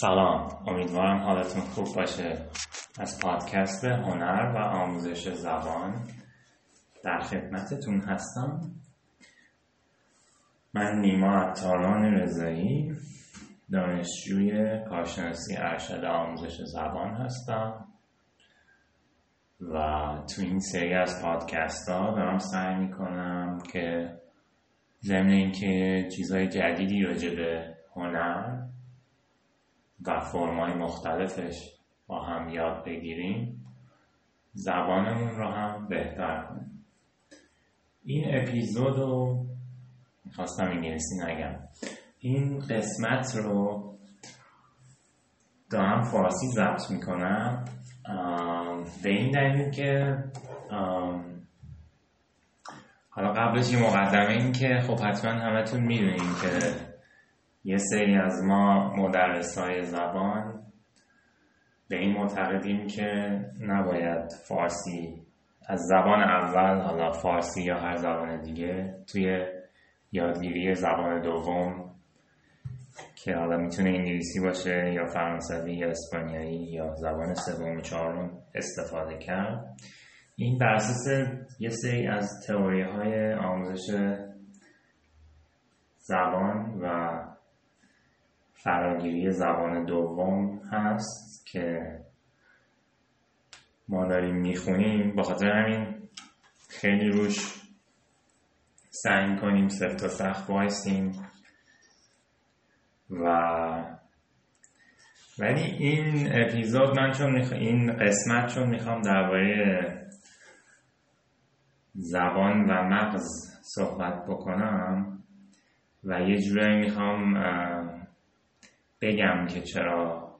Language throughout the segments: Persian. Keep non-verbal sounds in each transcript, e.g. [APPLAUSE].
سلام. امیدوارم حالتون خوب باشه. از پادکست هنر و آموزش زبان در خدمتتون هستم. من نیما عطاران رضایی دانشجوی کارشناسی ارشد آموزش زبان هستم و تو این سری از پادکست ها دارم سعی می‌کنم که ضمن اینکه چیزهای جدیدی راجع به هنر و فرمای مختلفش با هم یاد بگیریم زبانمون رو هم بهتر کنیم. این اپیزود رو می‌خواستم انگلیسی نگم. این قسمت رو دارم فارسی ضبط می‌کنم به این دلیل که حالا قبلش یه مقدمه این که خب حتما همتون می‌دونیم که یه سری از ما مدرس های زبان به این معتقدیم که نباید فارسی از زبان اول حالا فارسی یا هر زبان دیگه توی یادگیری زبان دوم که حالا می‌تونه انگلیسی باشه یا فرانسوی یا اسپانیایی یا زبان سوم چهارم استفاده کرد. این بر اساس یه سری از تئوری های آموزش زبان و فراگیری زبان دوم هست که ما داریم می‌خونیم. با خاطر همین خیلی روش سعی کنیم سفت و سخت وایسیم و ولی این اپیزود من چون این قسمت چون می‌خوام درباره زبان و مغز صحبت بکنم و یه جورایی می‌خوام بگم که چرا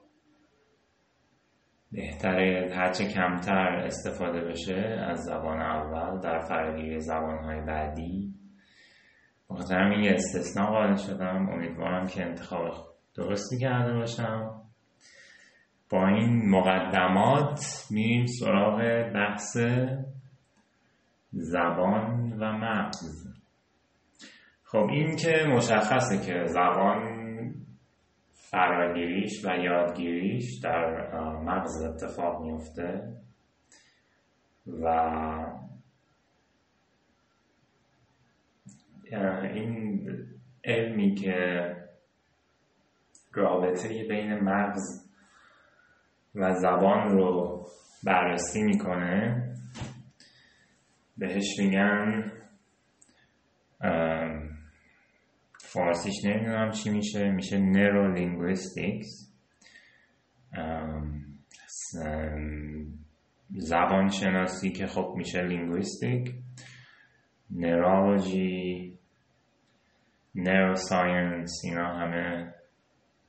بهتره هرچه کمتر استفاده بشه از زبان اول در فراگیری زبانهای بعدی. بخاطر همین یه استثناء قائل شدم. امیدوارم که انتخاب درستی کرده باشم. با این مقدمات میریم سراغ بحث زبان و مغز. خب این که مشخصه که زبان فراگیریش و یادگیریش در مغز اتفاق میفته و این علمی که رابطه بین مغز و زبان رو بررسی می‌کنه بهش میگن فارسیش نمی‌دونم چی میشه. میشه neurolinguistics زبان شناسی که خب میشه linguistic neurology neuroscience اینا همه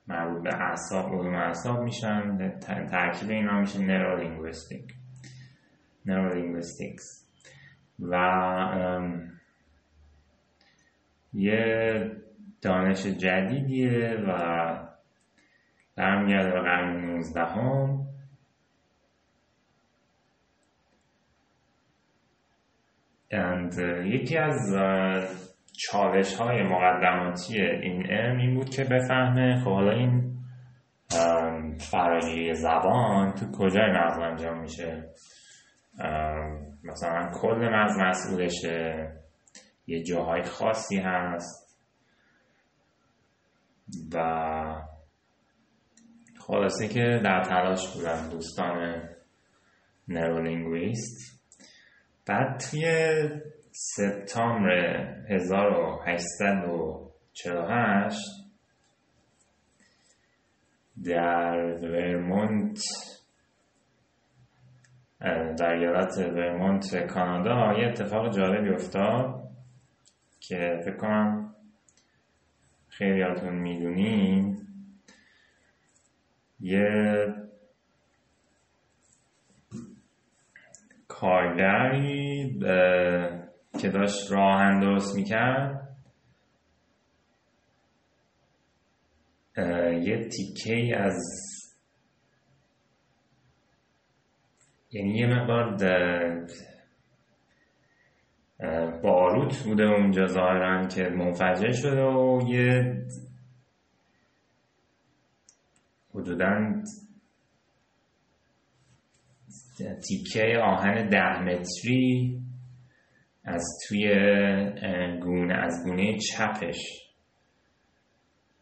مربوط به اعصاب علوم اعصاب میشن. ترکیب اینا میشه neurolinguistic neurolinguistics و یه دانش جدیدیه و برمیگرده به قرن 19 هم and یکی از چالش های مقدماتی این علم این بود که بفهمه خب حالا این فراگیری زبان تو کجای مغز انجام میشه. مثلا کل مغز مسئولشه. یه جاهای خاصی هست. و خلاصه که در تلاش بودن دوستان نرولینگویست. بعد توی سپتامبر 1848 در ورمونت در ایالت ورمونت کانادا یه اتفاق جالبی افتاد که فکر کنم خیلیاتون می‌دونین یه کارگری که داشت راهن درست می‌کرد. یه تیکه از یعنی یه مقدار باروت بوده اونجا ظاهرا که منفجر شده و یه حدودا تیکه آهن ده متری از توی گونه از گونه چپش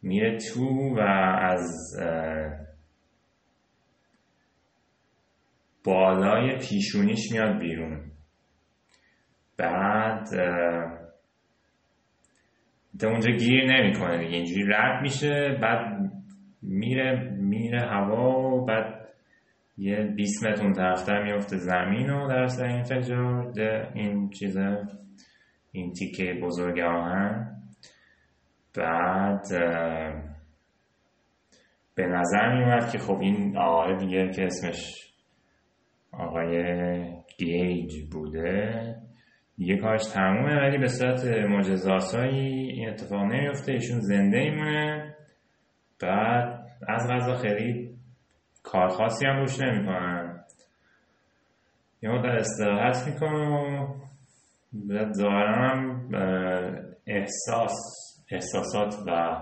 میره تو و از بالای پیشونیش میاد بیرون. بعد تا اونجا گیر نمی‌کنه دیگه اینجوری رد میشه بعد میره میره هوا بعد یه 20 متر اون طرفتر میفته زمین و در سر انفجار این چیزه این تیکه بزرگ آهن. بعد به نظر میومد که خب این آقای دیگه که اسمش آقای گیج بوده دیگه کارش تمومه ولی به صورت معجزاسایی این اتفاق نمیفته. ایشون زنده ایمونه بعد از غذا خیلی کار خاصی هم روش نمی‌کنن. یه مدت استراحت می‌کنه و بعد احساس احساسات و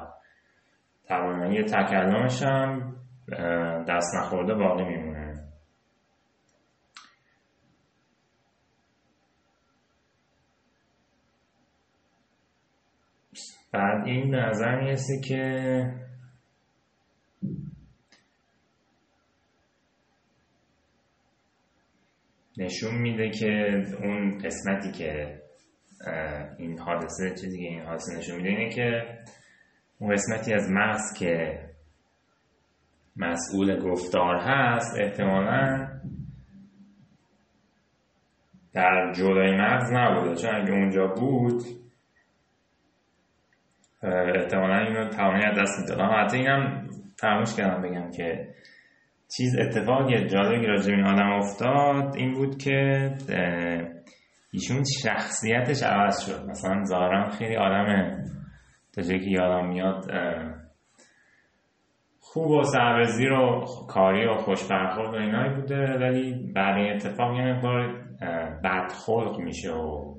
توانایی تکلمش هم دست نخورده باقی میمونه. بعد این نظر می‌رسه که نشون میده که اون قسمتی که این حادثه چیزی که این حادثه نشون میده اینه که اون قسمتی از مغز که مسئول گفتار هست احتمالا در جلوی مغز نبوده. چون اگه اونجا بود احتمالا اینو تمامی از دست می‌دادم حتی اینم فراموش کردم بگم که چیز اتفاقی جالبی راجع این آدم افتاد این بود که ایشون شخصیتش عوض شد. مثلا ظاهرا خیلی آدم تا جایی که یادم میاد خوب و سربزیر و کاری و خوش برخورد و اینایی بوده ولی بعد این اتفاق یه مقدار بدخلق میشه و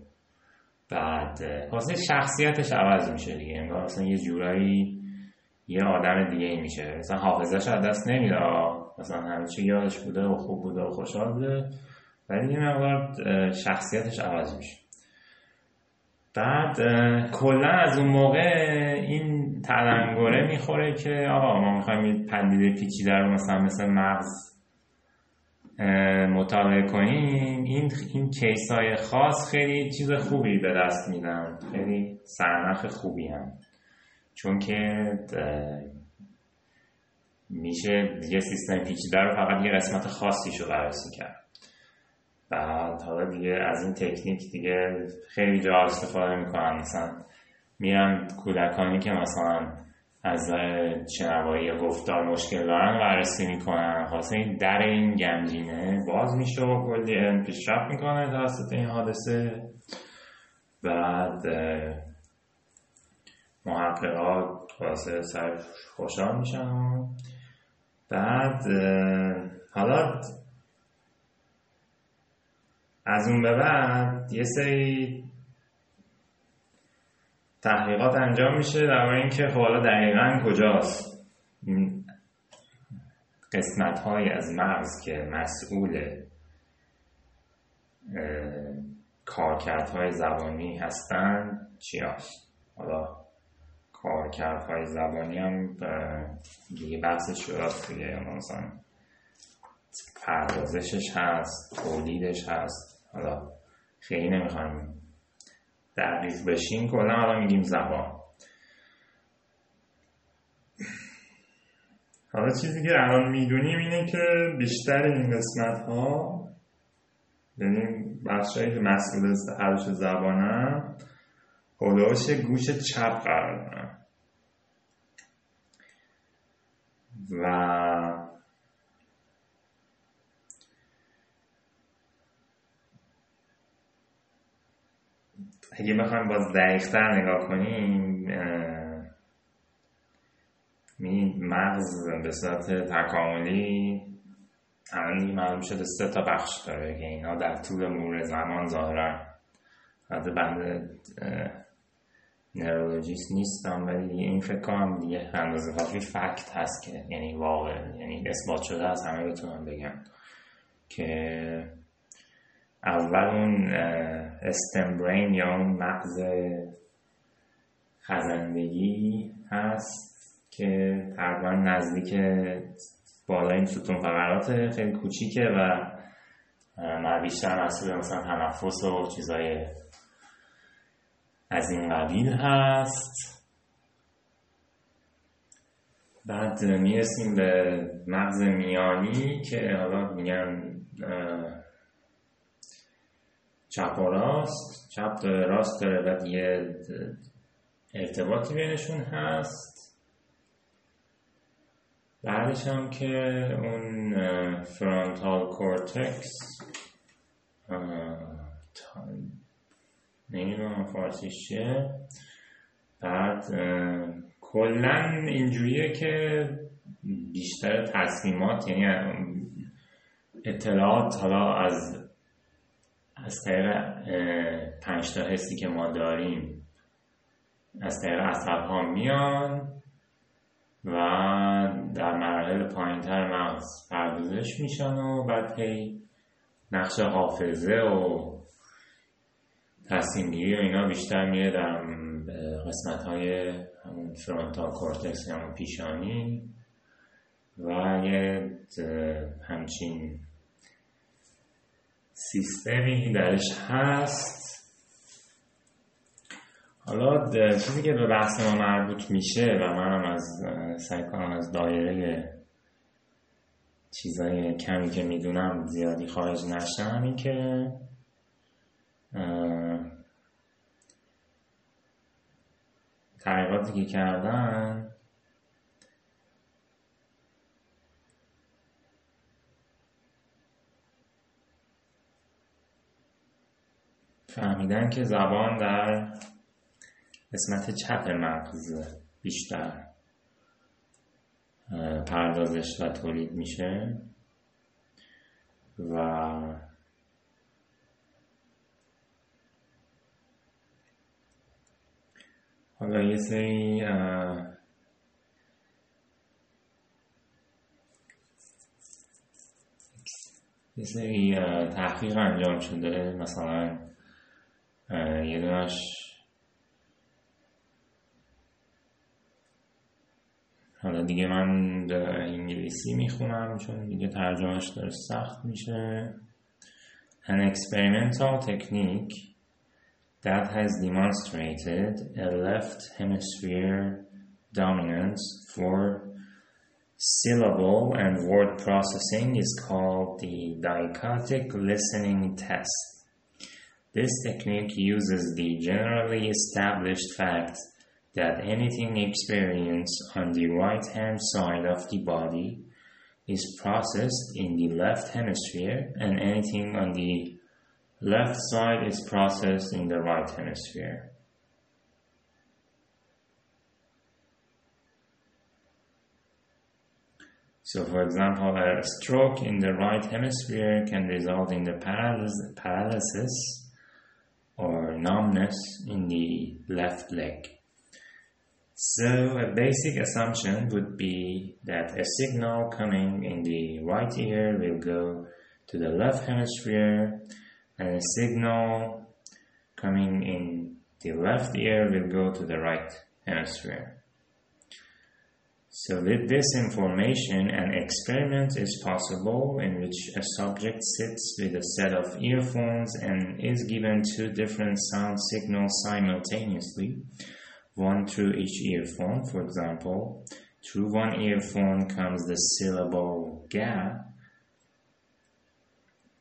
بعد واسه شخصیتش عوض میشه دیگه انگار مثلا یه جورایی یه آدم دیگه ای میشه. مثلا حافظش از دست نمیده مثلا چی یادش بوده و خوب بوده و خوشحال بوده ولی یه مقدار شخصیتش عوض میشه. بعد کلا از اون موقع این تلنگره می‌خوره که آقا ما می‌خوایم یه پدیده پیچیده رو مثلا مثل مغز مطالعه کنیم این این کیس های خاص خیلی چیز خوبی به دست میدن. خیلی سرنخ خوبی هم. چون که میشه یه سیستم پیچیده رو فقط یه قسمت خاصی رو بررسی کرد. بعد حالا دیگه از این تکنیک دیگه خیلی جا استفاده می‌کنن. مثلا میرن کودکانی که مثلا از شنوایی گفتار مشکل دارن بررسی می‌کنن. خاصه این در این گنجینه باز میشه و کلی پیشرفت می‌کنه توسط این حادثه. بعد محققات خاصه سر خوشحال میشن بعد حالا از اون به بعد یه سری تحقیقات انجام میشه در اینکه خب حالا دقیقا کجاست. این قسمت های از مغز که مسئول کارکردهای زبانی هستن چی هست حالا کارکردهای زبانی هم دیگه بحثش شده دیگه. مثلا پردازشش هست تولیدش هست. حالا خیلی نمی‌خوایم دقیق بشیم کلا حالا میگیم زبان. حالا چیزی که الان می‌دونیم اینه که بیشتر این قسمت ها یعنی بخشایی که مسئول حرش زبانن هلوش گوش چپ قرار دارن. و اگه بخوایم باز دقیقتر نگاه کنیم می مغز به صورت تکاملی الان معلوم شده سه تا بخش داره که اینا در طول مرور زمان ظاهرا حتی بنده نرولوژیست نیستم ولی دیگه این فکر کنم دیگه اندازه کافی فکت هست که یعنی واقع یعنی اثبات شده از همه بتونم بگم که اول اون استم برین یا اون مغز خزندگی هست که تقریبا نزدیک بالای ستون فقرات خیلی کوچیکه و بیشتر مسئول مثلا تنفس و چیزای از این قبیل هست. بعد می‌رسیم به مغز میانی که حالا میگن چپ و راست چپ داره راست داره بعد یه ارتباطی بینشون هست. بعدش هم که اون فرانتال کورتکس نمی‌دونم فارسیش چیه. بعد کلا اینجوریه که بیشتر تصمیمات یعنی اطلاعات حالا از از طریق پنج تا حسی که ما داریم از طریق اصاب ها میان و در مراحل پایینتر مغز پردازش میشن و بعد هی نقش حافظه و تصمیم گیری و اینا بیشتر میره در قسمت های همون فرونتال کورتکس یا پیشانی و یه همچین سیستمی درش هست. حالا چیزی که به بحث ما مربوط میشه و منم از سعی کنم از دایره چیزای کمی که می‌دونم زیادی خارج نشم این که تحقیقاتی که کردن فهمیدن که زبان در قسمت چپ مغز بیشتر پردازش و تولید میشه و حالا یه سری یه سری تحقیق انجام شده مثلا یه دونش حالا دیگه من به انگلیسی میخونم چون دیگه ترجمهش داره سخت میشه An experimental technique that has demonstrated a left hemisphere dominance for syllable and word processing is called the dichotic listening test. This technique uses the generally established fact that anything experienced on the right hand side of the body is processed in the left hemisphere and anything on the left side is processed in the right hemisphere. So, for example, a stroke in the right hemisphere can result in the paralysis or numbness in the left leg. So a basic assumption would be that a signal coming in the right ear will go to the left hemisphere and a signal coming in the left ear will go to the right hemisphere. So with this information, an experiment is possible in which a subject sits with a set of earphones and is given two different sound signals simultaneously one through each earphone. For example, through one earphone comes the syllable ga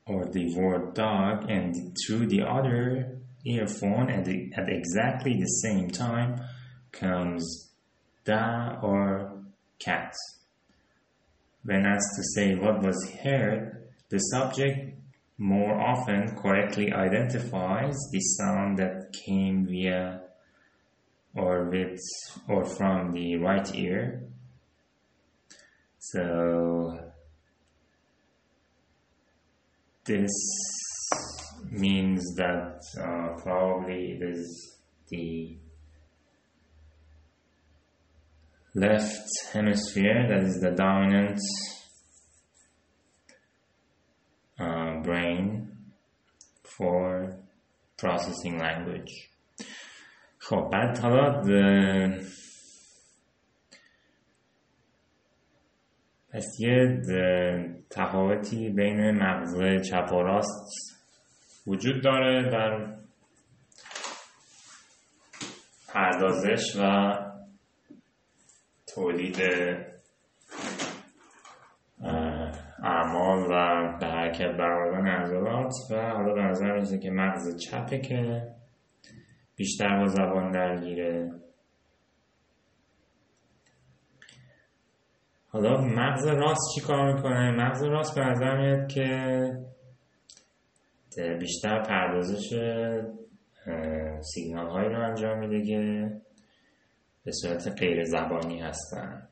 or the word dog, and through the other earphone at, the, at exactly the same time comes da or cat. When asked to say what was heard, the subject more often correctly identifies the sound that came via or with or from the right ear. So this means that uh, probably it is the left hemisphere that is the dominant uh, brain for processing language خب بعد حالا پس یه تفاوتی بین مغز چپ و راست وجود داره در پردازش و تولید اعمال و به حرکت برآوردن عضلات و حالا به نظر میسه که مغز چپه که بیشتر با زبان درگیره حالا مغز راست چی کار می‌کنه؟ مغز راست به نظر میاد که بیشتر پردازش سیگنال هایی رو انجام میده که به صورت غیر زبانی هستن.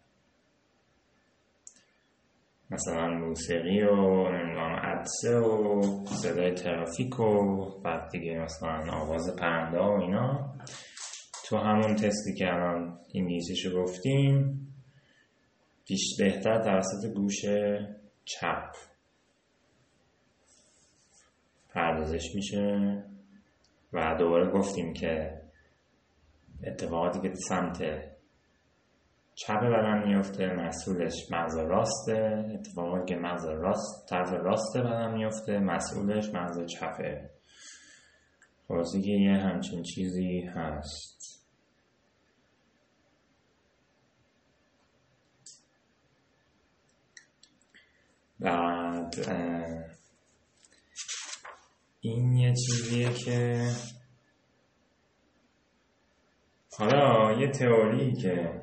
مثلا موسیقی و نمی‌دونم عدسه و صدای ترافیک و بعد دیگه مثلا آواز پرنده و اینا. تو همون تستی که الان انگلیسیشو گفتیم بیش بهتر توسط گوش چپ پردازش میشه. و دوباره گفتیم که اتفاقاتی که سمت چپ بدن میفته مسئولش مغز راسته اتفاقاتی که مغز راست طرف راست بدن میفته مسئولش مغز چپه. خلاصی که یه همچین چیزی هست. بعد این یه چیزیه که حالا یه تئوری که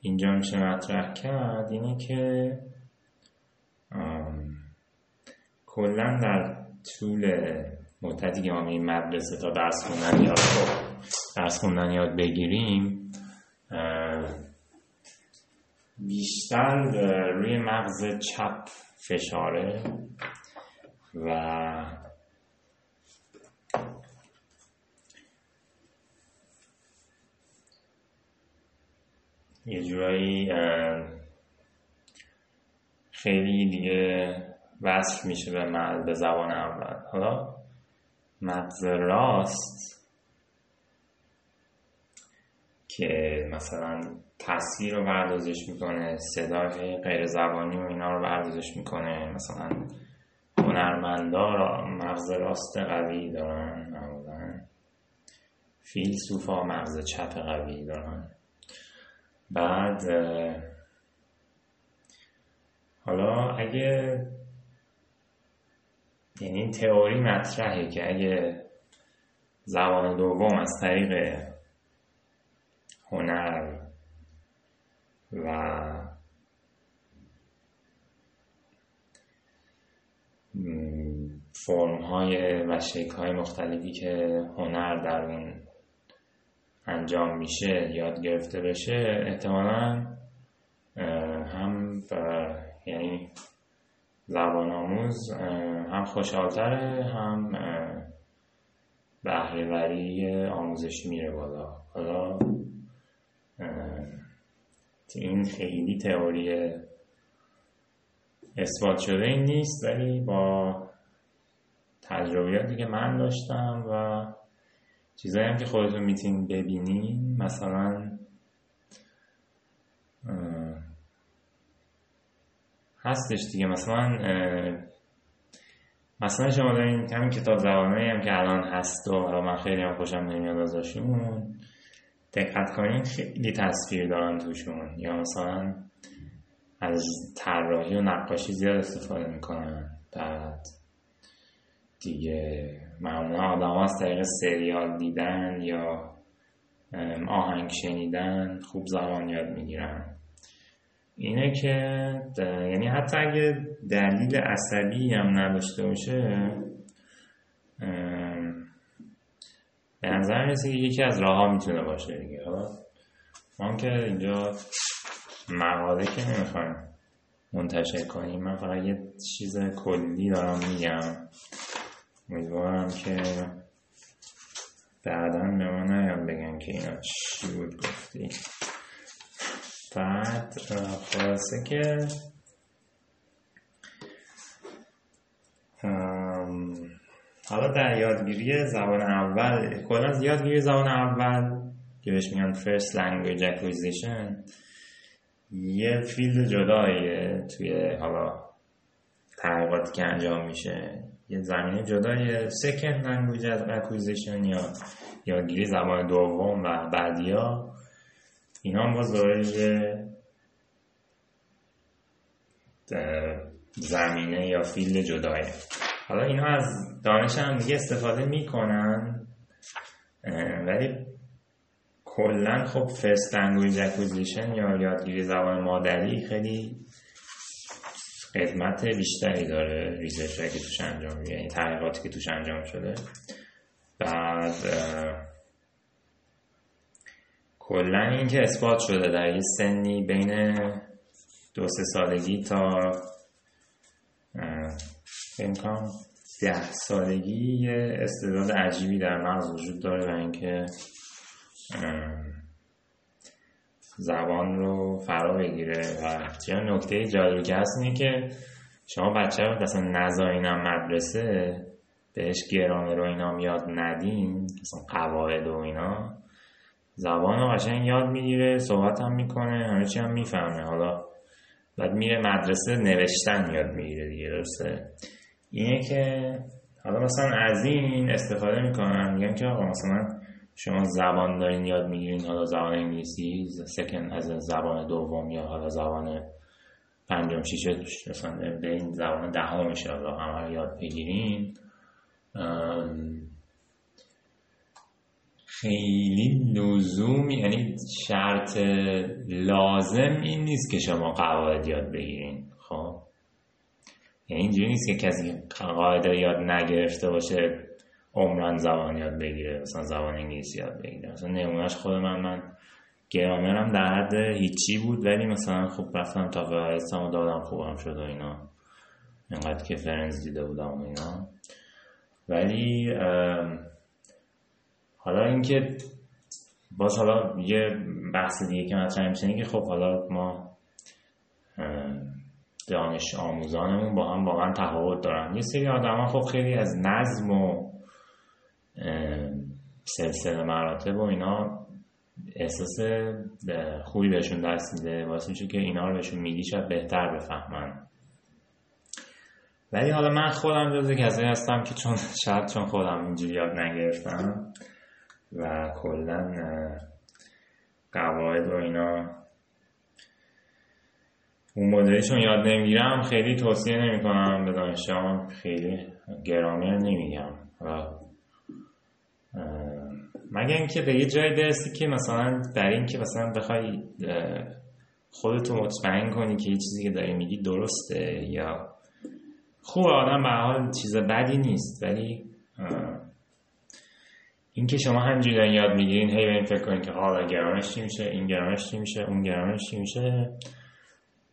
اینجا میشه مطرح کرد اینه که کلا در طول مدتی که ما می مدرسه تا درس خوندن یاد درس خوندن یاد بگیریم بیشتر روی مغز چپ فشاره و یه جورایی خیلی دیگه وصل میشه به مغز به زبان اول. حالا مغز راست که مثلا تصویر رو بردازش می‌کنه صدای غیر زبانی و اینا رو بردازش می‌کنه. مثلا هنرمندا مغز راست قوی دارن فیلسوفا مغز چپ قوی دارن. بعد حالا اگه یعنی این تئوری مطرحه که اگه زبان دوم از طریق هنر و فرم های و شکل های مختلفی که هنر در اون انجام میشه یاد گرفته بشه احتمالا هم یعنی زبان آموز هم خوشحالتره هم بهرهوری آموزشی میره بالا. حالا این خیلی تئوری اثبات شده این نیست ولی با تجربیاتی که من داشتم و چیزایی هم که خودتون می‌تونید ببینین مثلا هستش دیگه. مثلا مثلا شما دارین همین کتاب زبانهایی هم که الان هست و حالا من خیلی هم خوشم نمیاد ازشون دقت کنین خیلی تصویر دارن توشون. یا مثلا از طراحی و نقاشی زیاد استفاده می‌کنن. بعد دیگه معمولا آدم از طریق سریال دیدن یا آهنگ شنیدن خوب زبان یاد می‌گیرن. اینه که یعنی حتی اگه دلیل عصبی هم نداشته باشه به نظر می‌رسه که یکی از راه ها می‌تونه باشه دیگه ما که اینجا مقاله که نمی‌خوایم منتشر کنیم من فقط یه چیز کلی دارم میگم. امیدوارم که بعدا به ما نیان بگن که اینا چی بود گفتی. بعد خلاصه که حالا در یادگیری زبان اول کلا یادگیری زبان اول که بهش میگن first language acquisition یه field جداییه توی حالا تحقیقاتی که انجام میشه. یه زمینه جدای second language acquisition یا یادگیری زبان دوم و بعدیا اینا هم باز زمینه یا field جدایه. حالا اینا از دانش هم دیگه استفاده می‌کنن ولی کلا خب first language acquisition یا یادگیری زبان مادری خیلی قدمت بیشتری داره research که توش انجام یعنی تحقیقاتی که توش انجام شده. بعد کلا این که اثبات شده در یه سنی بین دو سه سالگی تا امکان ده سالگی یه استعداد عجیبی در مغز وجود داره و اینکه زبان رو فرا بگیره و چه نکته جالبی که هست اینه که شما بچه رو مثلا نزاینم مدرسه بهش گرامر رو اینا یاد ندین مثلا قواعد و اینا زبان رو قشنگ یاد می‌گیره صحبت هم می‌کنه همه چی هم می‌فهمه. حالا بعد میره مدرسه نوشتن یاد می‌گیره دیگه درسته؟ اینه که حالا مثلا از این استفاده می‌کنن میگن که آقا مثلا شما زبان دارین یاد می‌گیرین حالا زبان انگلیسی سکن از زبان دوم یا حالا زبان پنجم شیشه مثلا این زبان دهمش حالا همه یاد بگیرین. خیلی لزوم یعنی شرط لازم این نیست که شما قواعد یاد بگیرین خب؟ یعنی اینجوری نیست که کسی قواعد یاد نگرفته باشه. عمران زبان یاد بگیره مثلا زبان انگلیسی یاد بگیره. مثلا نمونهش خود من من گرامرم در حد هیچی بود ولی مثلا خوب رفتم تا فرستم و دادم خوبم شد و اینا. اینقدر که فرنز دیده بودم اینا. ولی حالا اینکه باز حالا یه بحث دیگه که مطرح میشه که خب حالا ما دانش آموزانمون با هم واقعا تفاوت دارن. یه سری آدم خب خیلی از نظم و سلسله مراتب و اینا احساس خوبی بهشون دست میده واسه میشه که اینا رو بهشون میگی شاید بهتر بفهمن. ولی حالا من خودم جز کسایی هستم که چون [LAUGHS] شاید چون خودم اینجوری یاد نگرفتم و کلا قواعد و اینا اون مدلیشون یاد نمی‌گیرم. خیلی توصیه نمی کنم به دانشجوام خیلی گرامر نمیگم. و مگه اینکه به یه جایی برسی که مثلا در این که مثلا بخوای خودتو مطمئن کنی که یه چیزی که داری میگی درسته یا خوب آدم به حال چیز بدی نیست ولی اینکه شما دارین یاد می‌گیرین هی به این فکر کنین که حالا گرامش چی میشه این گرامش چی میشه اون گرامش چی میشه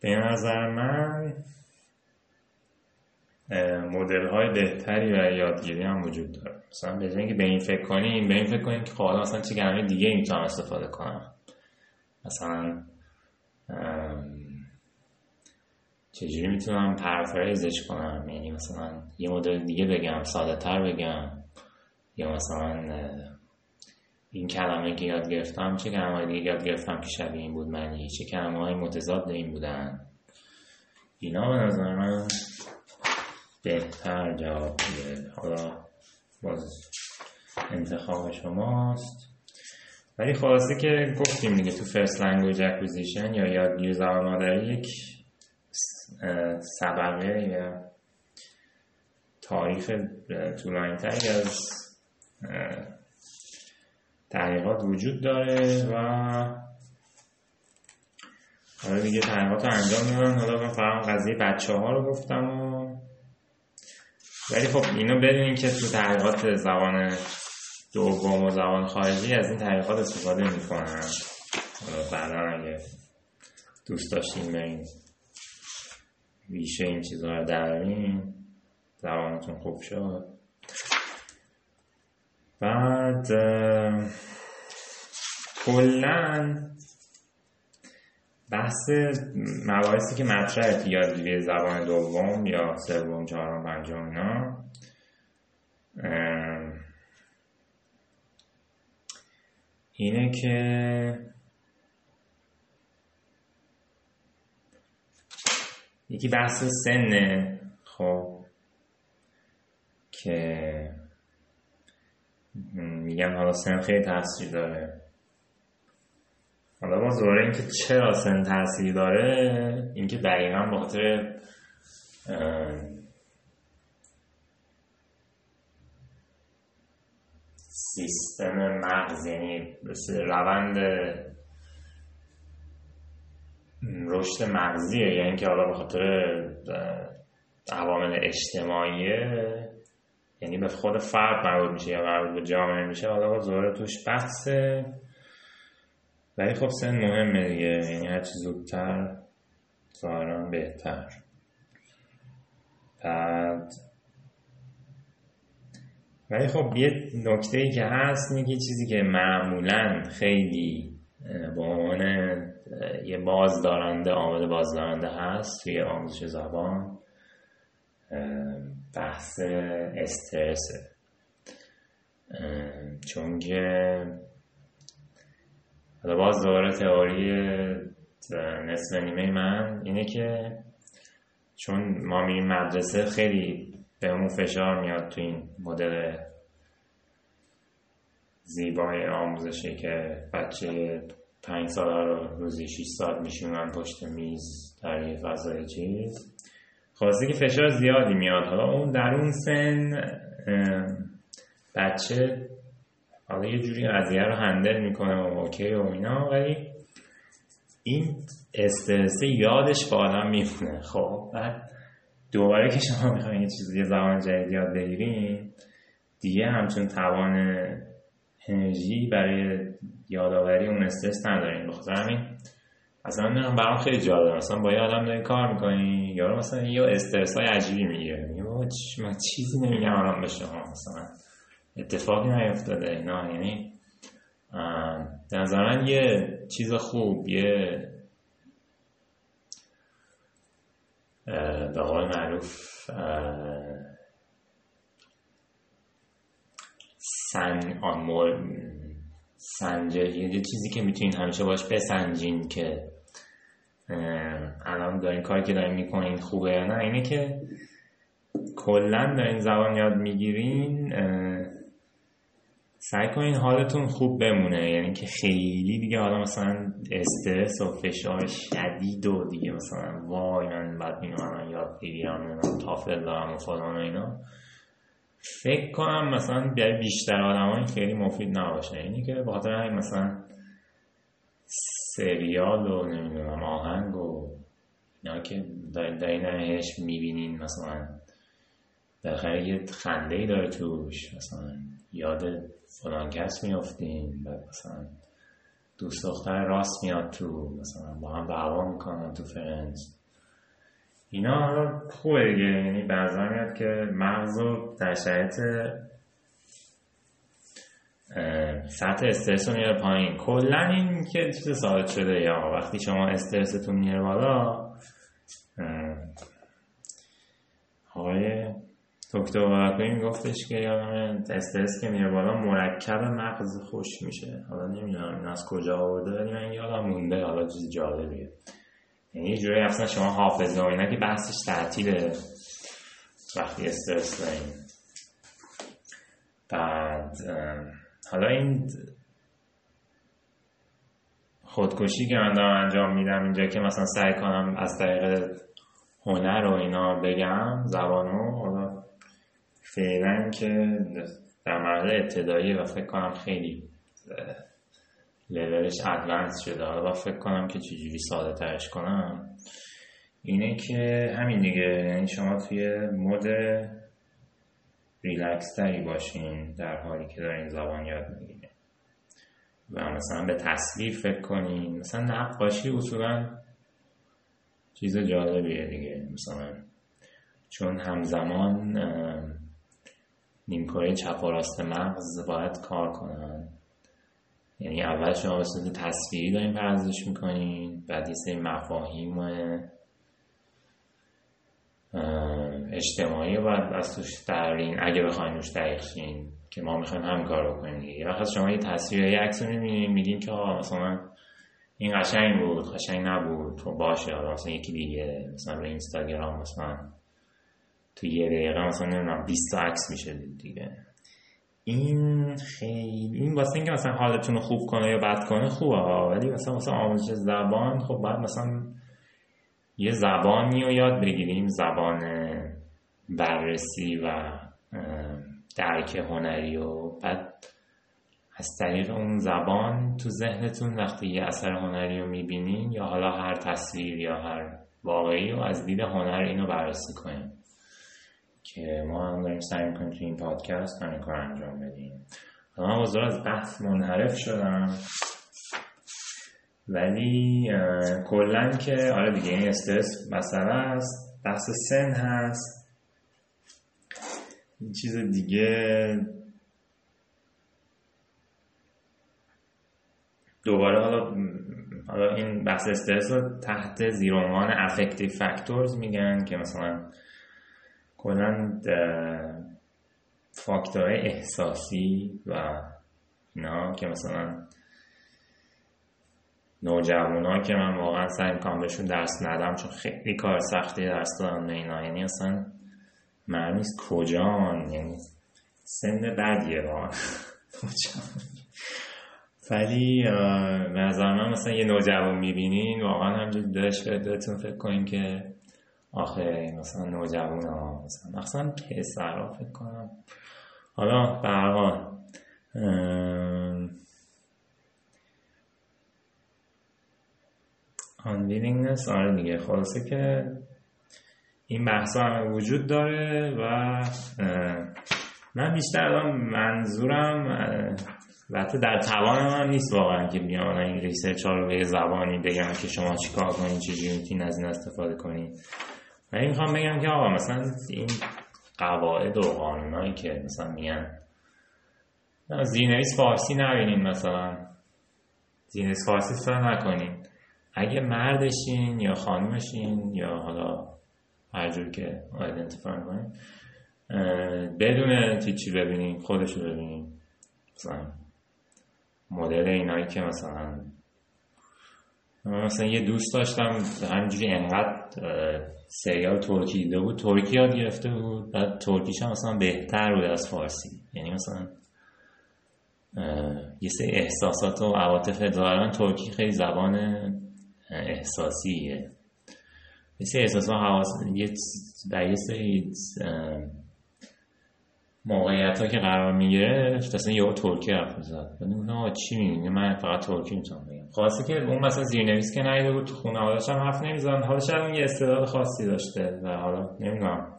به نظر من مدل های بهتری و یادگیری هم وجود داره. مثلا به اینکه به این فکر کنیم به این فکر کنیم که خب مثلا چه گرامر دیگه می‌تونم استفاده کنم. مثلا چجوری می‌تونم پرفریزش کنم؟ یعنی مثلا یه مدل دیگه بگم ساده تر بگم. یا مثلا این کلمه که یاد گرفتم چه کلمه دیگه یاد گرفتم که شبیه این بود؟ معنی چه کلمه های متضاد این بودن؟ اینا به نظر من بهتر جواب میده. حالا باز انتخاب شماست. ولی خلاصه که گفتیم دیگه تو first language acquisition یا یادگیری زبان مادری یک سابقه یا تاریخ طولانی تری از تحقیقات وجود داره و حالا دیگه تحقیقات رو انجام میدن. حالا من فقط قضیه بچه ها رو گفتم و ولی خب اینو بدونین که تو تحقیقات زبان دوم و زبان خارجی از این تحقیقات استفاده می‌کنن. بعدا اگه دوست داشتین برین ویشه این چیزها رو درین زبانتون خوب شد. بعد کلا بحث مباحثی که مطرحه تو یادگیری زبان دوم یا سوم چهارم پنجم اینا. اینه که یکی بحث سنه خب که میگم حالا سن خیلی تاثیر داره. حالا با زوره اینکه چرا سن تاثیر داره اینکه دقیقا با خاطر سیستم مغز یعنی روند رشد مغزیه. یعنی که حالا به خاطر عوامل اجتماعیه یعنی به خود فرد مربوط میشه یا مربوط به جامعه میشه حالا با زوره توش بحثه ولی خب سن مهمه دیگه. یعنی هرچی زودتر ظاهرا بهتر. بعد ولی خب یه نکته ای که هست میگه چیزی که معمولا خیلی به عنوان یه بازدارنده عامل بازدارنده هست توی آموزش زبان بحث استرسه. چون که حالا باز دوباره تئوری نصف نیمه من اینه که چون ما میریم مدرسه خیلی بهمون فشار میاد تو این مدل زیبای آموزشی که بچه پنج سال رو روزی 6 ساعت میشونن پشت میز در یه فضای چیز. خواسته که فشار زیادی میاد. حالا اون در اون سن بچه حالا یه جوری قضیه رو هندل می‌کنه و اوکی و اینا ولی این استرسه یادش با آدم میمونه. خب بعد دوباره که شما می‌خواین یه چیزی زبان جدید یاد بگیرین دیگه همچون توان انرژی برای یادآوری اون استرس ندارین. بخاطر همین اصلا من برام خیلی جالبه. مثلا با یه آدم دارین کار می‌کنین یارو مثلا یه استرس های عجیبی می‌گیره. من چیزی نمیگم الان به شما. مثلا اتفاقی نیفتاده اینا یعنی به نظر یه چیز خوب یه به قول معروف سن آن مور سنجه یه چیزی که می‌تونین همیشه باش بسنجین که الان دارین کاری که دارین می‌کنین خوبه یا نه اینه که کلا دارین زبان یاد می‌گیرین سعی کنین حالتون خوب بمونه. یعنی که خیلی دیگه حالا مثلا استرس و فشار شدید و دیگه مثلا وای من بعد میمونم یاد بگیرم تافل دارم و فلان و اینا. فکر کنم مثلا بیشتر آدم خیلی مفید نباشه. اینی که به خاطر همین مثلا سریال و نمی‌دونم آهنگ و اینا که دارینش می‌بینین مثلا بالاخره یه خنده داره توش مثلا یاد فلان کس میافتین و مثلا دوست دختر راست میاد تو مثلا با هم دعوا می‌کنن تو فرنز اینا حالا خوبه دیگه. یعنی بعضا میاد که مغز رو در شرایط سطح استرس رو میاره پایین. کلا این که چیز ثابت شده. یا وقتی شما استرستون میاره بالا آقای دکتر واقعی گفتش که یادم استرس که میره بالا مرکب مغز خوش میشه. حالا نمی‌دونم این از کجا آورده ولی من یادم مونده. حالا چیز جالبیه. یعنی جوری اصلا شما حافظه و اینا که بحثش تعطیله وقتی استرس داریم. بعد حالا این خودکشی که من دارم انجام میدم اینجا که مثلا سعی کنم از طریق هنر و اینا بگم زبانو فعلا که در مرحله ابتدایی و فکر کنم خیلی لولش ادوانس شده. حالا فکر کنم که چجوری ساده ترش کنم. اینه که همین دیگه یعنی شما توی مود ریلکس تری باشین در حالی که دارین زبان یاد می‌گیرین. و مثلا به تصویر فکر کنین. مثلا نقاشی اصولا چیز جالبیه دیگه. مثلا چون همزمان نیمکره چپ و راست مغز باید کار کنن. یعنی اول شما به صورت تصویری دارین پردازش می‌کنین بعد یه سری مفاهیم اجتماعی رو باید از توش اگه بخواین روش دقیق که ما می‌خوایم هم کار بکنیم دیگه. یا شما یه تصویر یه عکس رو می‌بینین میگین که مثلا این قشنگ بود قشنگ نبود تو باشه حالا مثلا یکی دیگه مثلا رو اینستاگرام مثلا تو یه دقیقه مثلا نمی‌دونم 20 عکس میشه دیگه. این خیلی این واسه اینکه مثلا حالتون رو خوب کنه یا بد کنه خوبه ولی مثلا مثلا آموزش زبان خب باید مثلا یه زبانی رو یاد بگیریم زبان بررسی و درک هنری و بعد از طریق اون زبان تو ذهنتون وقتی یه اثر هنری رو می‌بینین یا حالا هر تصویر یا هر واقعی رو از دید هنر اینو بررسی کنیم که ما هم داریم سعی می‌کنیم تو این پادکست همین کار انجام بدیم. من از بحث منحرف شدم. ولی کلا که آره دیگه این استرس مسئله است. بحث سن هست. این چیز دیگه. دوباره حالا حالا این بحث استرس رو تحت زیر عنوان افکتیو فاکتورز میگن که مثلا کلا فاکتورهای احساسی و اینا که مثلا نوجوانا که من واقعا سعی می‌کنم بهشون درس ندم چون خیلی کار سختی درس دادن اینا یعنی اصلا معنی کجان یعنی سن بدیه واقعا [LAUGHS] ولی به نظر من مثلا یه نوجوان می‌بینین واقعا همجور دلش بهتون فکر کنین که آخه مثلا نوجوان ها مثلا مثلا پسر ها فکر کنم. حالا حال unwillingness آره دیگه خلاصه که این بحث همه وجود داره و من بیشتر الان منظورم البته در توان من نیست واقعا که بیام این research ها رو به زبانی بگم که شما چیکار کنین چجوری می‌تونین از این استفاده کنین. ولی می‌خوام بگم که آقا مثلا این قواعد و قانونایی که مثلا میگن. زیرنویس فارسی نبینین مثلا. زیرنویس فارسی استفاده نکنین. اگه مردشین یا خانومشین یا حالا هر جور که آیدنتیفای کنین بدون چی ببینین خودشو ببینین. مثلا مدل اینایی که مثلا مثلا یه دوست داشتم همینجوری انقدر سریال ترکی دیده بود. ترکی یاد گرفته بود. بعد ترکیش هم مثلا بهتر بود از فارسی. یعنی مثلا یه سری احساسات و عواطف دارن. ترکی خیلی زبان احساسیه. یه سری احساسات حواس یه سری موقعیت ها که قرار می‌گیره اصلا یه ترکی حرف می‌زد. بعد چی میگه من فقط ترکی می‌تونم بگم. خاصی که اون مثلا زیرنویس که نیده بود تو خانواده‌اش هم حرف نمی‌زدن حالا شاید یه استعداد خاصی داشته و حالا نمی‌دونم.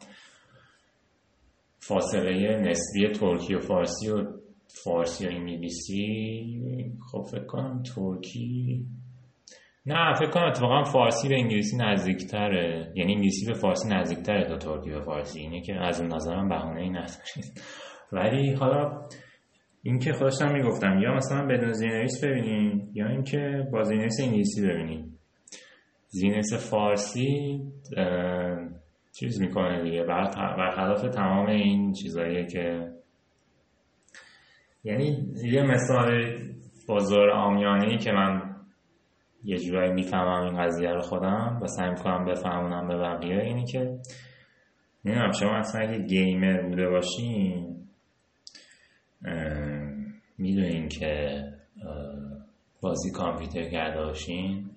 فاصله نسبی ترکی و فارسی و فارسی و انگلیسی خب فکر کنم ترکی نه فکر کنم اتفاقا فارسی به انگلیسی نزدیکتره. یعنی انگلیسی به فارسی نزدیکتره تا ترکی به فارسی. اینه که از اون نظرم بهونه ای ندارید ولی حالا این که خودشم می‌گفتم یا مثلا بدون زینویس ببینیم یا اینکه با زینویس انگلیسی ببینیم. زینویس فارسی چیز می‌کنه دیگه. برخلاف تمام این چیزهایی که یعنی یه مثال بازار آمیانه ای که من یه جورایی می‌فهمم این قضیه رو خودم و سعی می‌کنم بفهمونم به بقیه. اینی که نمی‌دونم شما اصلا اگه گیمر بوده باشین می‌دونین که بازی کامپیوتر کرده باشین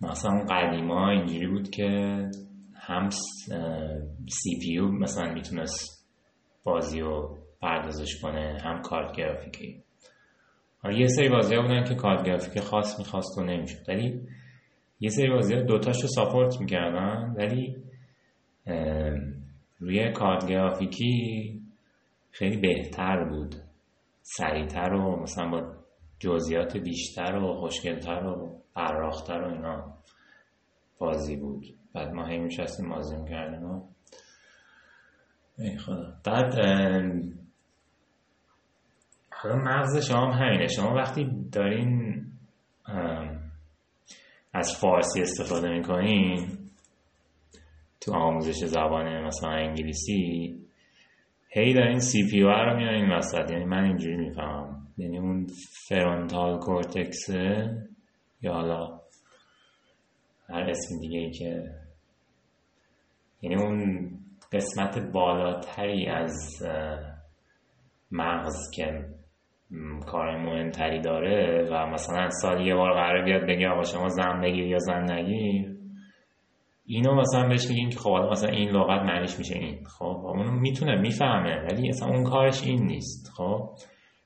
مثلا قدیما اینجوری بود که هم سی پی مثلا می‌تونست بازی رو پردازش کنه هم کارت گرافیکی. یه سری بازی ها بودن که کارت گرافیک خاص می‌خواست و نمی‌شد. ولی یه سری بازی ها دوتاش رو ساپورت می‌کردن. ولی روی کارت گرافیکی خیلی بهتر بود. سریعتر و مثلا با جزئیات بیشتر و خوشگلتر و پراختر و اینا بازی بود. بعد ما هی میشستیم بازی می‌کردیم و ای خدا. بعد حالا مغز شما هم همینه. شما وقتی دارین از فارسی استفاده می‌کنین تو آموزش زبان مثلا انگلیسی هی دارین CPU رو میارین وسط. یعنی من اینجوری می‌فهمم. یعنی اون frontal cortex یا حالا هر اسم دیگه ای که یعنی اون قسمت بالاتری از مغز که کار مهمتری داره و مثلا سال یه بار قرار بیاد بگه آقا شما زن بگیر یا زن نگیر. اینو مثلا بهش میگیم که خب مثلا این لغت معنیش میشه این. خب اون می‌تونه می‌فهمه ولی مثلا اون کارش این نیست. خب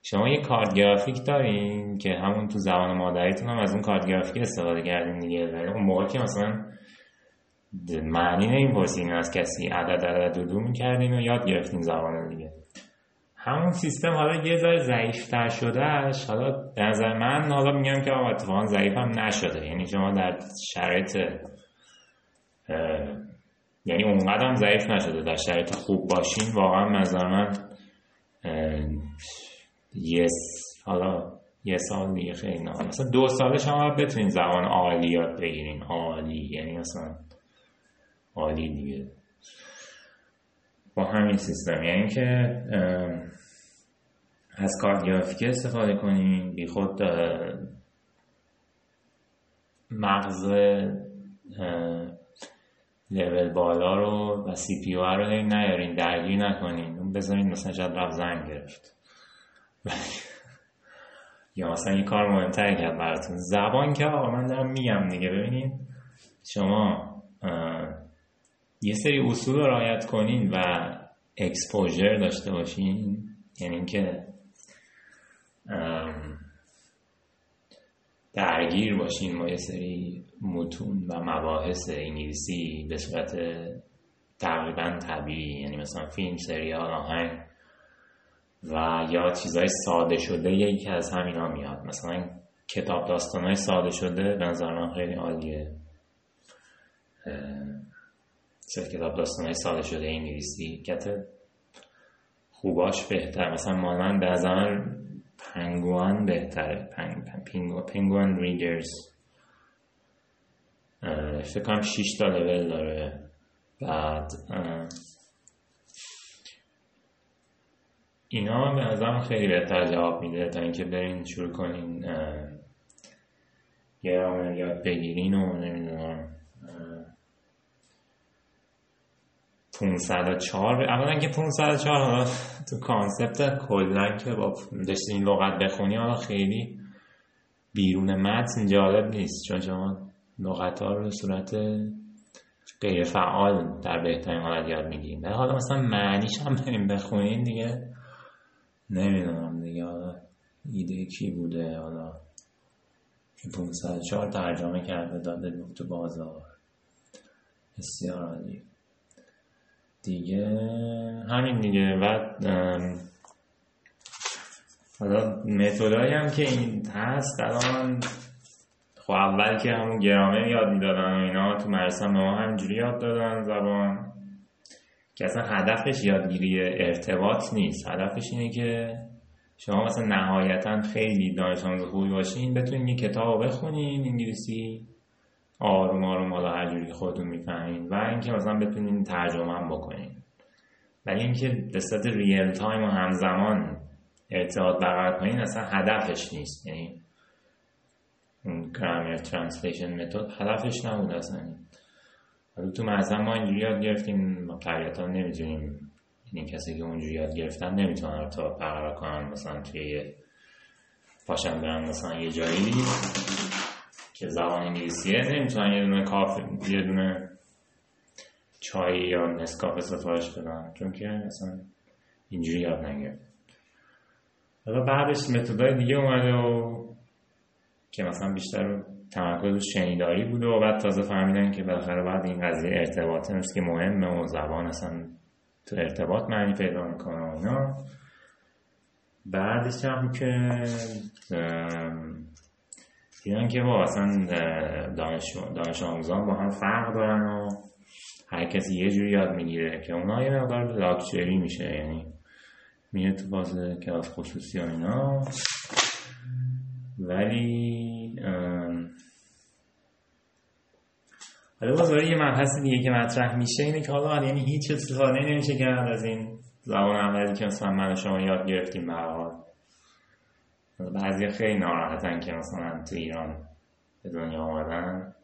شما یه کارت گرافیک دارین که همون تو زبان مادریتون هم از اون کارت گرافیک استفاده کردین دیگه. ولی اون موقع که مثلا معنی نمی‌پرسین از کسی عدد عدد دو دو می‌کردین و یاد گرفتین زبان دیگه. همون سیستم حالا یه ذره ضعیفتر شدهش. حالا به نظر من حالا میگم که اتفاقا ضعیف هم نشده. یعنی شما در شرایط یعنی اونقدر هم ضعیف نشده. در شرایط خوب باشین واقعا نظر من یه حالا یه سال دیگه خیلی نه. مثلا دو سال شما بتونین زبان عالی یاد بگیرین عالی یعنی مثلا عالی دیگه. با همین سیستم. یعنی که از کارت گرافیکی استفاده کنین بی خود مغز لول بالا رو و CPU رو نیارین درگیر نکنین اون بذارین مثلا شاید رفت زن گرفت. [LAUGHS] یا مثلا این کار مهمتری کرد براتون. زبان که آقا من دارم میگم دیگه. ببینید شما یه سری اصول رو رعایت کنین و exposure داشته باشین. یعنی اینکه درگیر باشین ما یه سری متون و مباحث انگلیسی به صورت تقریبا طبیعی. یعنی مثلا فیلم سریال آهنگ و یا چیزهای ساده شده یکی از همینا میاد. مثلا کتاب داستانهای ساده شده به نظر من خیلی عالیه. سه کتاب داستانهای ساده شده انگلیسی. کت خوباش بهتر. مثلا مانند به من پنگوان بهتره. پنگ، پنگ، پنگوان ریدرز فکر کنم 6 تا لول داره. بعد اینا به نظرم خیلی بهتر جواب میده تا اینکه برین شروع کنین گرامر یاد بگیرین و نمی‌دونم 504 اولا که 504 حالا تو کانسپت کلا که با داشتی این لغت بخونی حالا خیلی بیرون متن جالب نیست چون شما لغت ها رو صورت غیر فعال در بهترین حالت یاد می‌گیریم حالا مثلا معنیش هم بریم بخونین دیگه. نمی‌دونم دیگه حالا ایده کی بوده؟ حالا که 504 ترجمه کرده داده تو بازار. بسیار عالی. دیگه. همین دیگه. و حالا متدایی هم که این هست الان خب اول که همون گرامر یاد می‌دادن و اینا تو مدرسه به ما همینجوری یاد دادن زبان. که اصلا هدفش یادگیری ارتباط نیست. هدفش اینه که شما مثلا نهایتا خیلی دانش آموز خوبی باشین بتونین یه کتاب بخونین انگلیسی. آروم آروم حالا هر جوری خودتون می‌فهمین و اینکه مثلا بتونین ترجمه هم بکنین. ولی اینکه به صورت real time و همزمان ارتباط برقرار کنین اصلا هدفش نیست. یعنی اون grammar translation method هدفش نبود اصلا. حالا تو مثلا ما اینجوری یاد گرفتیم. طبیعتا نمی‌تونیم. این کسی که اونجوری یاد گرفتن نمی‌تونن تا برقرار کنن. مثلا توی یه پاشن برن مثلا یه جایی. که زبان انگلیسیه نمی‌تونن یه دونه کافی یه دونه چای یا نسکاف سفارش بدن. چون که مثلا اینجوری یاد نگرفت. حالا بعدش متدای دیگه اومده و که مثلا بیشتر تمرکز شنیداری بوده و بعد تازه فهمیدن که بالاخره بعد این قضیه ارتباطه نیست که مهمه و زبان اصلا تو ارتباط معنی پیدا می‌کنه و اینا. بعدش هم که دیدن که با اصلا دانش, دانش آموزان با هم فرق دارن و هر کسی یه جوری یاد می‌گیره که اونا یه مقدار لاکچری میشه یعنی میره تو باز کلاس خصوصی و اینا. ولی حالا باز یه مبحث دیگه که مطرح میشه اینه که حالا یعنی هیچ استفاده نمیشه کرد از این زبان اولی که مثلا من شما یاد گرفتیم به بعضی خیلی ناراحتن که مثلا تو ایران به دنیا آمدن.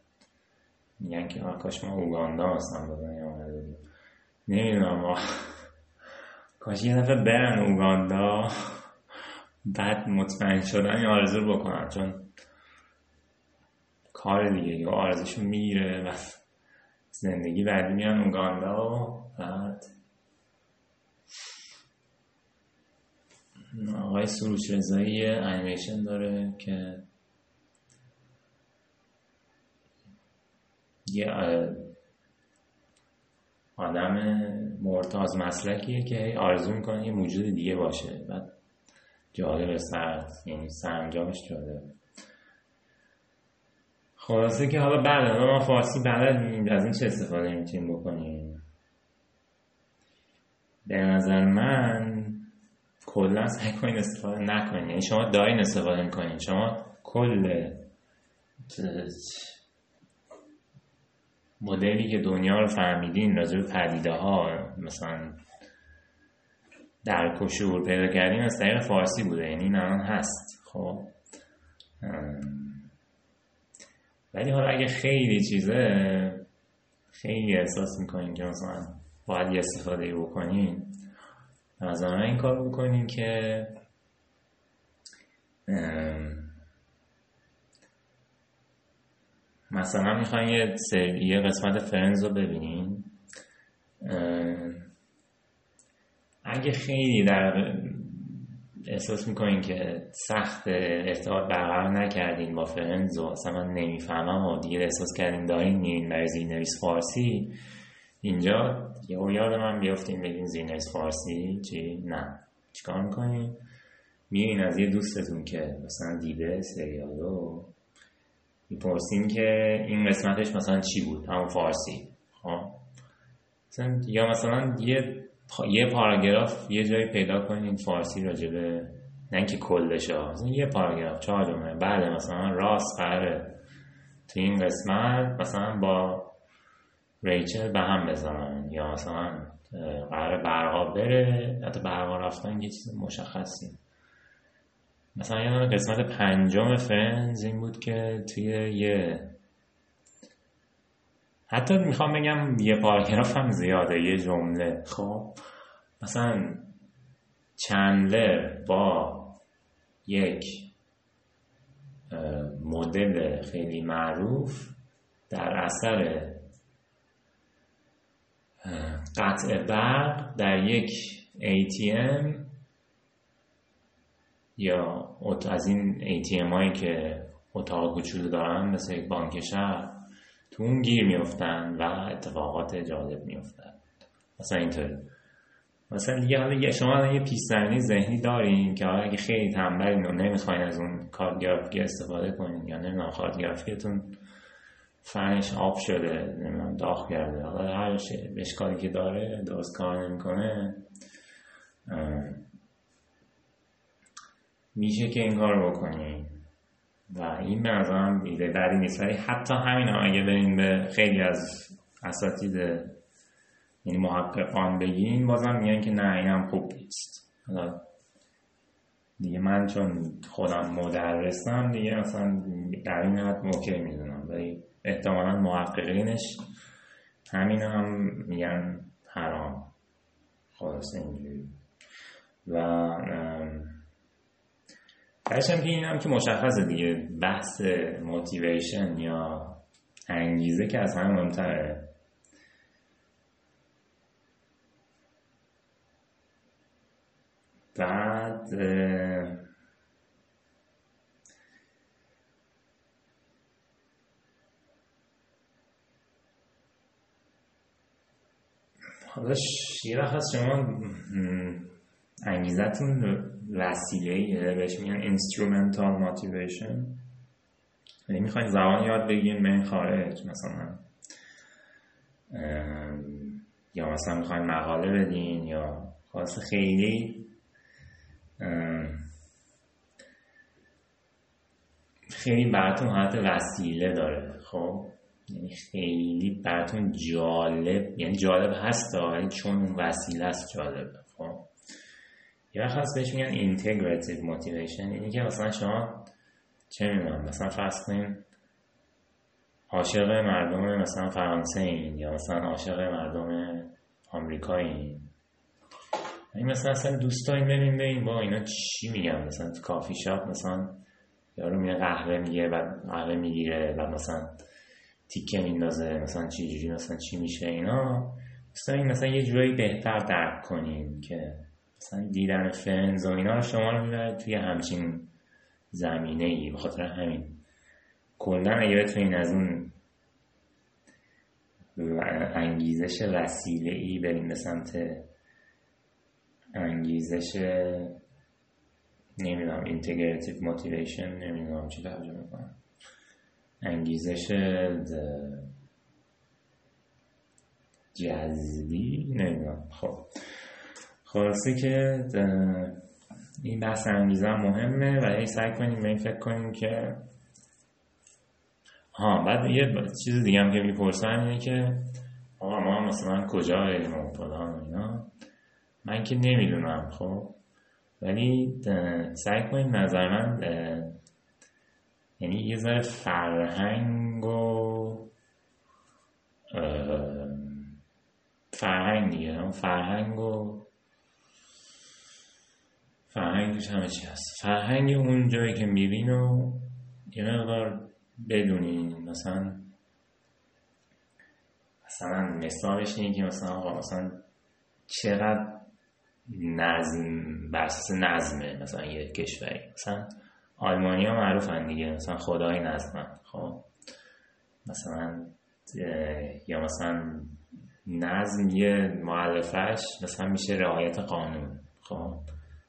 میگن که کاش ما اوگاندا مثلا به دنیا آمده نمی‌دونم ما کاش یه دفعه برن اوگاندا. بعد مطمئن شدن یا آرزو بکنن چون کار دیگه یا آرزشون می‌گیره و زندگی بعدی میان اوگاندا و بعد آقای سروش رضایی انیمیشن داره که یه آدم مرتاز مسلکیه که آرزو می‌کنه یه موجود دیگه باشه. بعد جالب سر یعنی سرانجامش جالب. خلاصه که حالا بعد ما فارسی بلد از این چه استفاده می‌تونیم بکنیم؟ به نظر من کلا سعی کنین استفاده نکنین. یعنی شما دارین استفاده می‌کنین. شما کل مدلی که دنیا رو فهمیدین راجع به پدیده ها مثلا در کشور پیدا کردین از طریق فارسی بوده. یعنی این الان هست. خب؟ ولی حالا اگه خیلی چیزه خیلی احساس می‌کنین که مثلا باید یه استفاده بکنین. از این کار بکنین که مثلا می‌خواین یه, یه قسمت فرنز رو ببینین اگه خیلی در احساس می‌کنین که سخت ارتباط برقرار نکردین با فرنز و اصلا من نمی‌فهمم و دیگه احساس کردین دارین میرین برای زیرنویس فارسی اینجا یه یاد من بیافتین بگین زیرنویس فارسی چی؟ نه. چیکار می‌کنین؟ میرین از یه دوستتون که مثلا دیده سریالو می‌پرسیم که این قسمتش مثلا چی بود؟ همون فارسی. خب؟ یا مثلا یه یه پاراگراف یه جایی پیدا کنین فارسی راجبه نه اینکه کلش ها یه پاراگراف چهار جمله بعد مثلا راست قراره تو این قسمت مثلا با ریچل به هم بزنن یا مثلا قرار برقا بره حتی برقا رفتن یه چیز مشخصی. مثلا یه قسمت پنجم فرنز این بود که توی یه حتی می‌خوام بگم یه پاراگراف هم زیاده یه جمله. خب مثلا چندلر با یک مدل خیلی معروف در اثر قطع برق در یک ATM یا از این ATM هایی که اتاق کوچولو دارن مثل یک بانک شهر تو اون گیر میفتن و اتفاقات جالب میفتن مثلا اینطور. مثلا دیگه حالا شما یه پیسترنی ذهنی دارین که حالا اگه خیلی تنبلین و نمی‌خواین از اون کارت گرافیکی استفاده کنین یا نمی‌دونم کارت گرافیکتون فنش آب شده نمی‌دونم داغ کرده. حالا هر اشکالی که داره درست کار نمی‌کنه. میشه که این کار بکنی. و این به نظرم ایده بدی نیست. ولی حتی همین هم اگه بریم به خیلی از اساتید یعنی محققان بگین بازم میگن که نه این هم خوب نیست. حالا دیگه من چون خودم مدرسم دیگه اصلا در این حد موکه می‌دونم. ولی احتمالا محققینش. همین هم میگن حرام. خلاصه اینجوری. و هم که این هم که مشخصه دیگه. بحث موتیویشن یا انگیزه که از همه مهمتره. بعد حالا یه وقت شما انگیزتون وسیله بهش میگن instrumental motivation. یعنی می‌خواین زبان یاد بگیرین به این خارج مثلا. یا مثلا می‌خواین مقاله بدین یا خاص خیلی. خیلی براتون حالت وسیله داره خب؟ یعنی خیلی براتون جالب یعنی جالب هست ولی چون وسیله است جالبه خب؟ یه وقت بهش میگن integrative motivation یعنی که مثلا شما چه می‌دونم مثلا فرض کنیم عاشق مردم مثلا فرانسه این یا مثلا عاشق مردم آمریکایی این این مثلا اصلا دوست داریم بریم بریم با اینا چی میگن؟ مثلا تو کافی شاپ مثلا یارو میگه قهوه میگه بعد قهوه می‌گیره بعد مثلا تیکه میندازه مثلا چی جوری مثلا چی میشه اینا. مثلا مثلا یه جورایی بهتر درک کنیم که مثلا دیدن Friends و اینا شما رو می‌بره توی همچین زمینه ای به خاطر همین. کلا اگه بتونین از اون انگیزش وسیله ای بریم به سمت انگیزش نمی‌دونم integrative motivation نمی‌دونم چی ترجمه کنم. انگیزش جذبی نمی‌دونم خب. خلاصه که این بحث انگیزه مهمه و هی سعی کنیم به این فکر کنیم که ها بعد یه چیز دیگه هم که می‌پرسن اینه که آقا ما مثلا کجا بریم و فلان اینا. من که نمی‌دونم خب. ولی سعی کنیم نظر من یعنی یه ذره فرهنگ و فرهنگ دیگه فرهنگ و فرهنگش همه چی هست. فرهنگ اون جایی که میبین و یه مقدار بدونین مثلا مثلا مثالش اینه که مثلا آقا مثلا چقدر نظم بر نظمه مثلا یه کشوری. مثلا آلمانی ها معروفن دیگه. مثلا خدای نظمن خب. مثلا یا مثلا نظم یه معلفش مثلا میشه رعایت قانون. خب.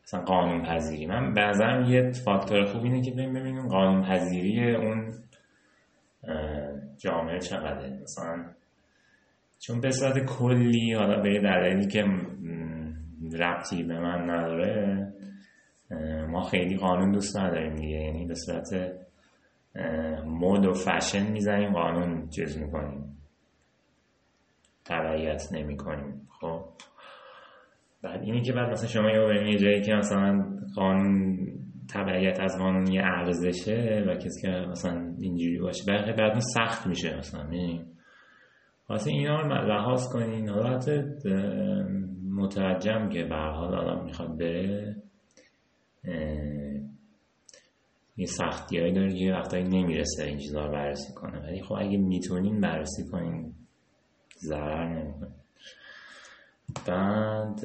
مثلا قانون پذیری من بعضا یه فاکتور خوب اینه که ببینیم قانون پذیری اون جامعه چقدره. مثلا چون به صورت کلی حالا به دلیلی که ربطی به من نداره ما خیلی قانون دوست نداریم دیگه. یعنی به صورت مود و فشن می‌زنیم قانون چیز می‌کنیم. تبعیت نمی کنیم خب. بعد اینی که بعد مثلا شما یه یه جایی که مثلا قانون تبعیت از قانون یه ارزشه و کسی که مثلا اینجوری باشه بعد بعد سخت میشه مثلا واسه اینا رو لحاظ کنین. حالت مترجم که به حال آدم می‌خواد بره یه سختی هایی داره یه وقتایی نمی‌رسه این چیزها رو بررسی کنه. ولی خب اگه می‌تونین بررسی کنین ضرر نمی‌کنه. بعد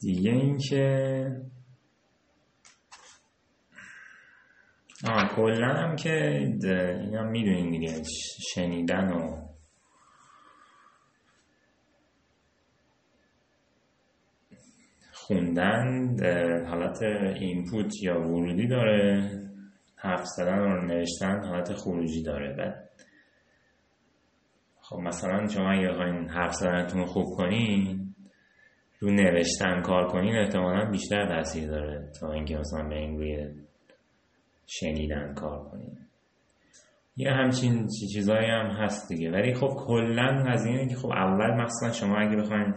دیگه این که آه کلا هم که این هم می‌دونین دیگه شنیدن و خوندن حالت اینپوت یا ورودی داره حرف زدن و نوشتن حالت خروجی داره. بعد خب مثلا شما اگه بخواین حرف زدنتون خوب کنین رو نوشتن کار کنین احتمالا بیشتر تاثیر داره تا اینکه مثلا به این روی شنیدن کار کنین. یه همچین چیزهایی هم هست دیگه. ولی خب کلا از اینه که خب اول مثلا شما اگه بخواین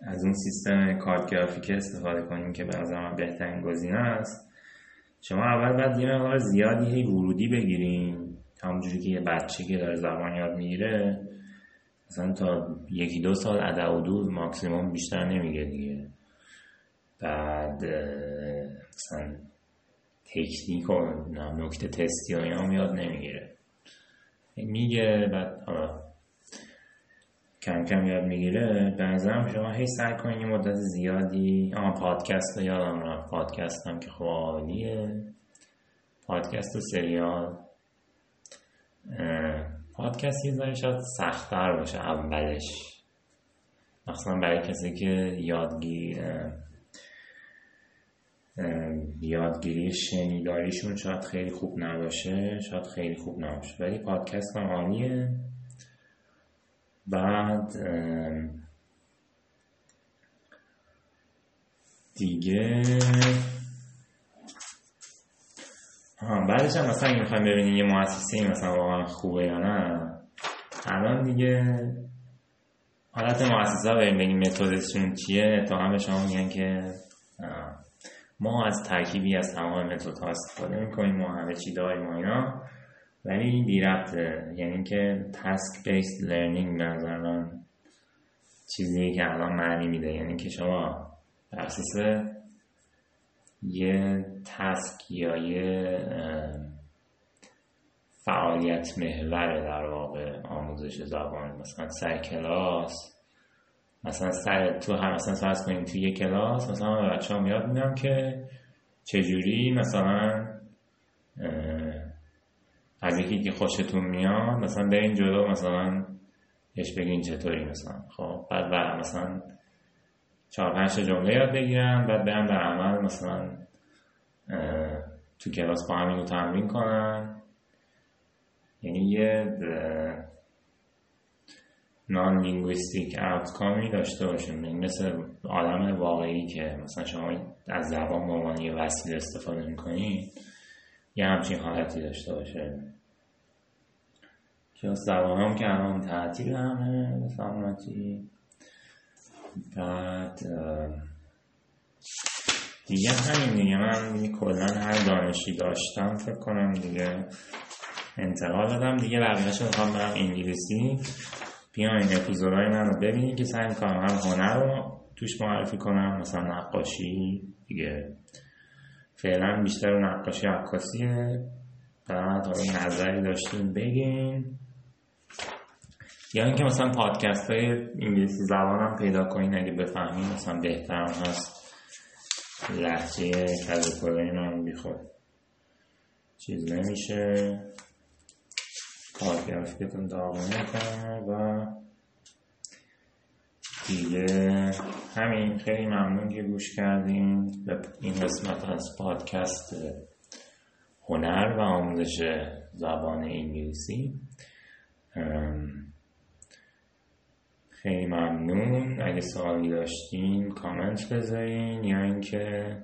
از اون سیستم کارت گرافیک استفاده کنیم که به من بهترین گزینه است. شما اول باید یه مقدار زیادی هی ورودی بگیریم همونجوری که یه بچه که داره زبان یاد می‌گیره مثلا تا یکی دو سال ادا و دو ماکسیموم بیشتر نمیگه دیگه. بعد مثلا تکنیک و نکته تستی و اینا یاد نمی‌گیره. میگه بعد کم کم یاد می‌گیره به نظرم شما هی سعی کنید مدت زیادی آها پادکست رو یادم رفت پادکست هم که خب عالیه. پادکست و سریال پادکست یه ذره شاید سختتر باشه اولش. مخصوصا برای کسی که یادگی یادگیری شنیداریشون شاید خیلی خوب نباشه شاید خیلی خوب نباشه. ولی پادکست هم عالیه. بعد دیگه ها بعدش هم مثلا اگه می‌خوایم ببینیم یه مؤسسه مثلا واقعا خوبه یا نه الان دیگه حالت مؤسسه ها بگیم متدشون چیه تا همه شما میگن که ما از ترکیبی از تمام متد ها استفاده می‌کنیم ما همه چی داریم و اینا. ولی بی ربطه. یعنی که task based learning نظر من چیزی که الان معنی میده. یعنی که شما بر یه task یا یه فعالیت محور در واقع آموزش زبان مثلا سر کلاس مثلا سر تو هم مثلا فرض کنیم تو یه کلاس مثلا بچه ها میاد میدم که چجوری مثلا از یکی که خوشتون میاد مثلا برین جلو مثلا بهش بگین چطوری مثلا. خب بعد بعد مثلا چهار پنج جمله یاد بگیرن بعد برن در عمل مثلا تو کلاس با همین رو تمرین کنن. یعنی یه نان لینگویستیک آوتکامی داشته باشیم. یعنی مثل آدم واقعی که مثلا شما از زبان به عنوان وسیله استفاده می‌کنید یه همچین حالتی داشته باشه. که زبان هم که الان تعطیل همه به بعد دیگه همین دیگه. من کلا هر دانشی داشتم فکر کنم دیگه انتقال دادم. دیگه بقیهش می‌خوام برم انگلیسی. بیاین اپیزودهای من رو ببینید که سعی می‌کنم هم هنر رو توش معرفی کنم مثلا نقاشی دیگه فعلا بیشتر نقاشی عکاسیه. بعد حالا نظری داشتیم. بگین. یا اینکه مثلا پادکست های انگلیسی زبان هم پیدا کنین اگه بفهمین مثلا بهتر هست. لحجه کذا من بیخور چیز نمیشه. کارگرفتون داغونه کنه و دیگه. همین خیلی ممنون که گوش کردین. به این قسمت از پادکست هنر و آموزش زبان انگلیسی. خیلی ممنون. اگه سوالی داشتین کامنت بذارین. یا اینکه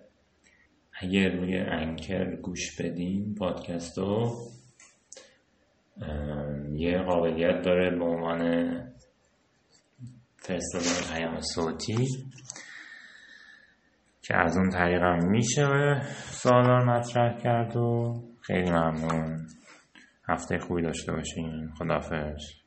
اگه روی انکر گوش بدین پادکست رو یه قابلیت داره به عنوان فرستادن پیام صوتی که از اون طریق هم میشه سوالا مطرح کرد و خیلی ممنون. هفته خوبی داشته باشین. خدافظ